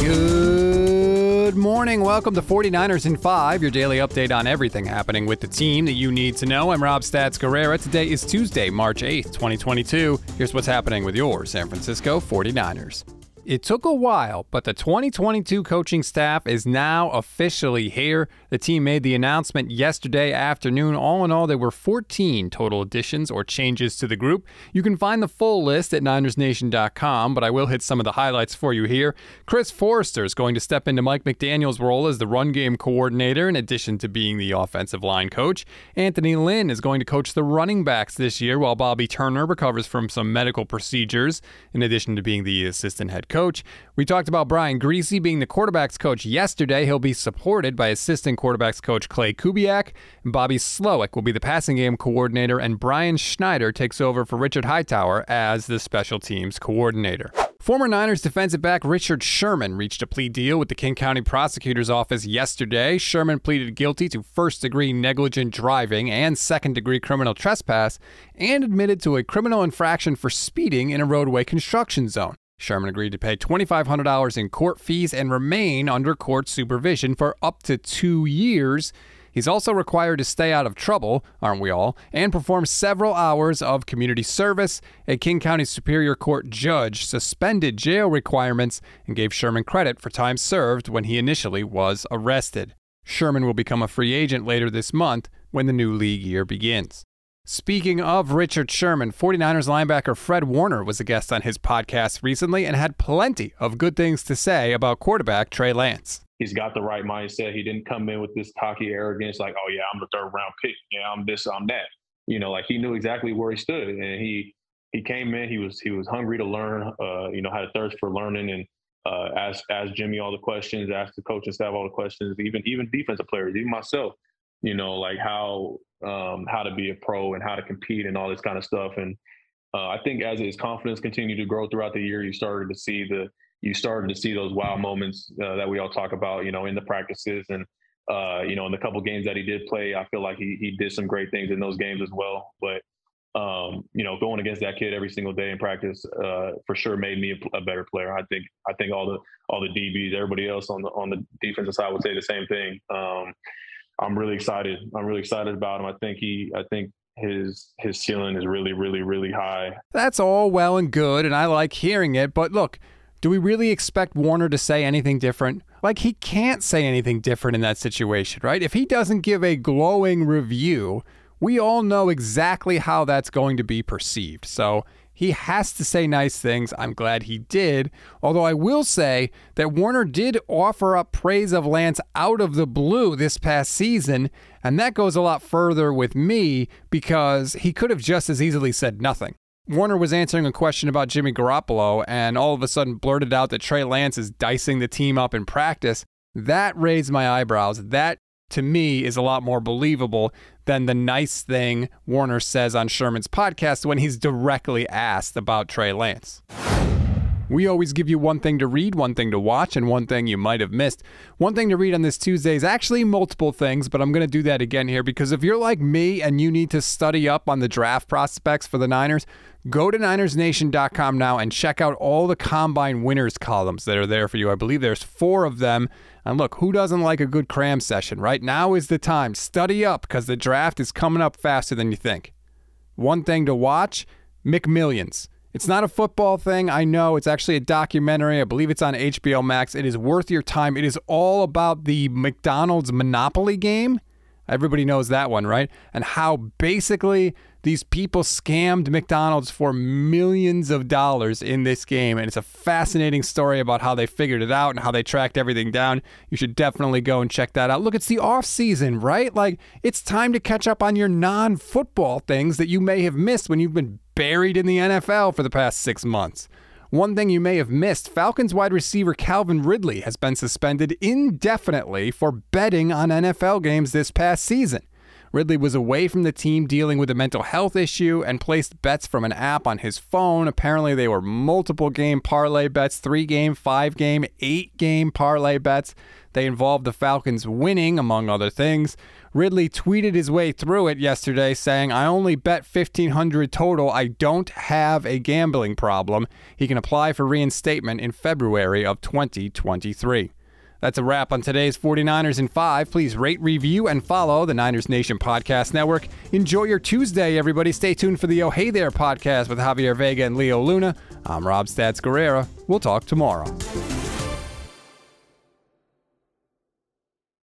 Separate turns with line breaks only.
Good morning. Welcome to 49ers in 5, your daily update on everything happening with the team that you need to know. I'm Rob Stats Guerrera. Today is Tuesday, March 8th, 2022. Here's what's happening with your San Francisco 49ers. It took a while, but the 2022 coaching staff is now officially here. The team made the announcement yesterday afternoon. All in all, there were 14 total additions or changes to the group. You can find the full list at NinersNation.com, but I will hit some of the highlights for you here. Chris Foerster is going to step into Mike McDaniel's role as the run game coordinator, in addition to being the offensive line coach. Anthony Lynn is going to coach the running backs this year, while Bobby Turner recovers from some medical procedures, in addition to being the assistant head coach. We talked about Brian Griese being the quarterback's coach yesterday. He'll be supported by assistant quarterbacks coach Klay Kubiak. And Bobby Slowik will be the passing game coordinator, and Brian Schneider takes over for Richard Hightower as the special teams coordinator. Former Niners defensive back Richard Sherman reached a plea deal with the King County Prosecutor's Office yesterday. Sherman pleaded guilty to first degree negligent driving and second degree criminal trespass and admitted to a criminal infraction for speeding in a roadway construction zone. Sherman agreed to pay $2,500 in court fees and remain under court supervision for up to two years. He's also required to stay out of trouble, aren't we all, and perform several hours of community service. A King County Superior Court judge suspended jail requirements and gave Sherman credit for time served when he initially was arrested. Sherman will become a free agent later this month when the new league year begins. Speaking of Richard Sherman, 49ers linebacker Fred Warner was a guest on his podcast recently and had plenty of good things to say about quarterback Trey Lance.
He's got the right mindset. He didn't come in with this cocky arrogance, like, oh, yeah, I'm the third round pick. Yeah, I'm this, I'm that. You know, like he knew exactly where he stood. And he he came in, he was he was hungry to learn, uh, you know, had a thirst for learning and uh, asked, asked Jimmy all the questions, asked the coaching staff all the questions, even even defensive players, even myself you know, like how um, how to be a pro and how to compete and all this kind of stuff. And uh, I think as his confidence continued to grow throughout the year, you started to see the you started to see those wow moments uh, that we all talk about, you know, in the practices and uh, you know, in the couple games that he did play, I feel like he he did some great things in those games as well. But um, you know, going against that kid every single day in practice uh, for sure made me a, a, better player. I think I think all the all the DBs, everybody else on the on the defensive side would say the same thing. Um, I'm really excited. I'm really excited about him. I think he, I think his his ceiling is really, really, really high.
That's all well and good, and I like hearing it. But look, do we really expect Warner to say anything different? Like he can't say anything different in that situation, right? If he doesn't give a glowing review, we all know exactly how that's going to be perceived. So he has to say nice things. I'm glad he did. Although I will say that Warner did offer up praise of Lance out of the blue this past season, and that goes a lot further with me because he could have just as easily said nothing. Warner was answering a question about Jimmy Garoppolo and all of a sudden blurted out that Trey Lance is dicing the team up in practice. That raised my eyebrows. That to me is a lot more believable than the nice thing Warner says on Sherman's podcast when he's directly asked about Trey Lance. We always give you one thing to read, one thing to watch, and one thing you might have missed. One thing to read on this Tuesday is actually multiple things, but I'm going to do that again here because if you're like me and you need to study up on the draft prospects for the Niners, go to NinersNation.com now and check out all the combine winners columns that are there for you. I believe there's four of them. And look, who doesn't like a good cram session, right? Now is the time. Study up because the draft is coming up faster than you think. One thing to watch McMillions. It's not a football thing. I know it's actually a documentary. I believe it's on HBO Max. It is worth your time. It is all about the McDonald's Monopoly game. Everybody knows that one, right? And how basically these people scammed McDonald's for millions of dollars in this game. And it's a fascinating story about how they figured it out and how they tracked everything down. You should definitely go and check that out. Look, it's the off season, right? Like it's time to catch up on your non football things that you may have missed when you've been buried in the NFL for the past six months. One thing you may have missed Falcons wide receiver Calvin Ridley has been suspended indefinitely for betting on NFL games this past season. Ridley was away from the team dealing with a mental health issue and placed bets from an app on his phone. Apparently, they were multiple game parlay bets, three game, five game, eight game parlay bets. They involved the Falcons winning, among other things. Ridley tweeted his way through it yesterday saying, I only bet 1500 total. I don't have a gambling problem. He can apply for reinstatement in February of 2023. That's a wrap on today's 49ers in 5. Please rate, review, and follow the Niners Nation Podcast Network. Enjoy your Tuesday, everybody. Stay tuned for the Oh Hey There podcast with Javier Vega and Leo Luna. I'm Rob Stats Guerrera. We'll talk tomorrow.